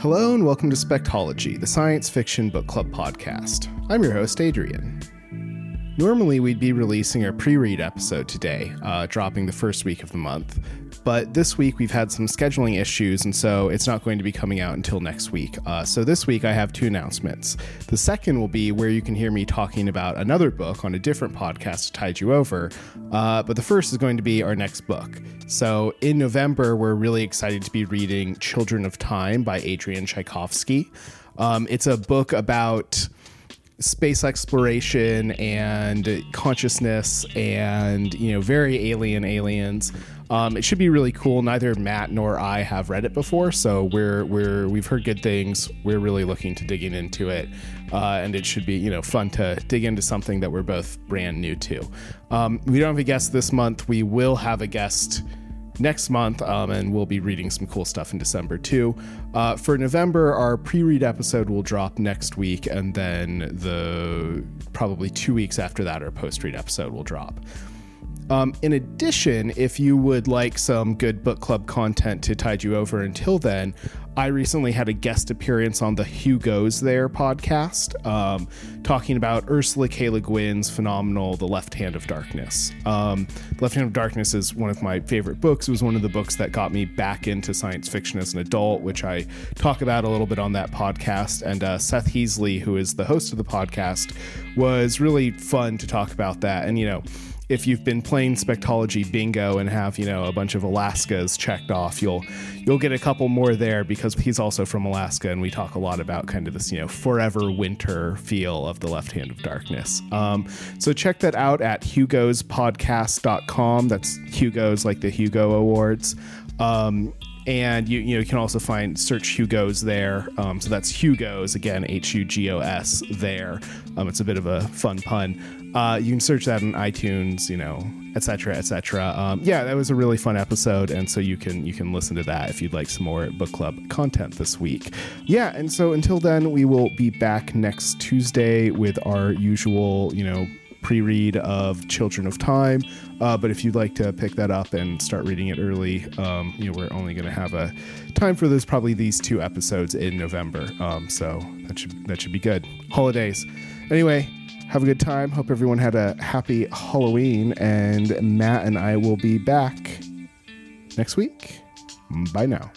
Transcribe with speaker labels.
Speaker 1: Hello and welcome to Spectology, the science fiction book club podcast. I'm your host, Adrian. Normally, we'd be releasing our pre read episode today, uh, dropping the first week of the month. But this week, we've had some scheduling issues, and so it's not going to be coming out until next week. Uh, so this week, I have two announcements. The second will be where you can hear me talking about another book on a different podcast to tide you over. Uh, but the first is going to be our next book. So in November, we're really excited to be reading Children of Time by Adrian Tchaikovsky. Um, it's a book about space exploration and consciousness and you know very alien aliens. Um, it should be really cool. Neither matt nor i have read it before so we're we're we've heard good things. We're really looking to digging into it. Uh, and it should be you know fun to dig into something that we're both brand new to. Um, we don't have a guest this month. We will have a guest next month, um, and we'll be reading some cool stuff in December too. Uh, for November, our pre-read episode will drop next week, and then the probably two weeks after that, our post-read episode will drop. Um, in addition, if you would like some good book club content to tide you over until then, I recently had a guest appearance on the Hugo's There podcast, um, talking about Ursula K. Le Guin's phenomenal The Left Hand of Darkness. Um, the Left Hand of Darkness is one of my favorite books. It was one of the books that got me back into science fiction as an adult, which I talk about a little bit on that podcast. And uh, Seth Heasley, who is the host of the podcast, was really fun to talk about that. And, you know, if you've been playing spectology bingo and have you know a bunch of Alaskas checked off, you'll you'll get a couple more there because he's also from Alaska, and we talk a lot about kind of this you know forever winter feel of the left hand of darkness. Um, so check that out at hugospodcast.com. That's Hugo's like the Hugo Awards. Um, and you you know you can also find search Hugo's there. Um, so that's Hugo's again, H U G O S there. Um, it's a bit of a fun pun. Uh, you can search that in iTunes, you know, etc. etc. Um, yeah, that was a really fun episode, and so you can you can listen to that if you'd like some more book club content this week. Yeah, and so until then, we will be back next Tuesday with our usual, you know pre-read of Children of Time. Uh, but if you'd like to pick that up and start reading it early, um, you know we're only going to have a time for this probably these two episodes in November. Um, so that should that should be good. Holidays. Anyway, have a good time. Hope everyone had a happy Halloween, and Matt and I will be back next week. Bye now.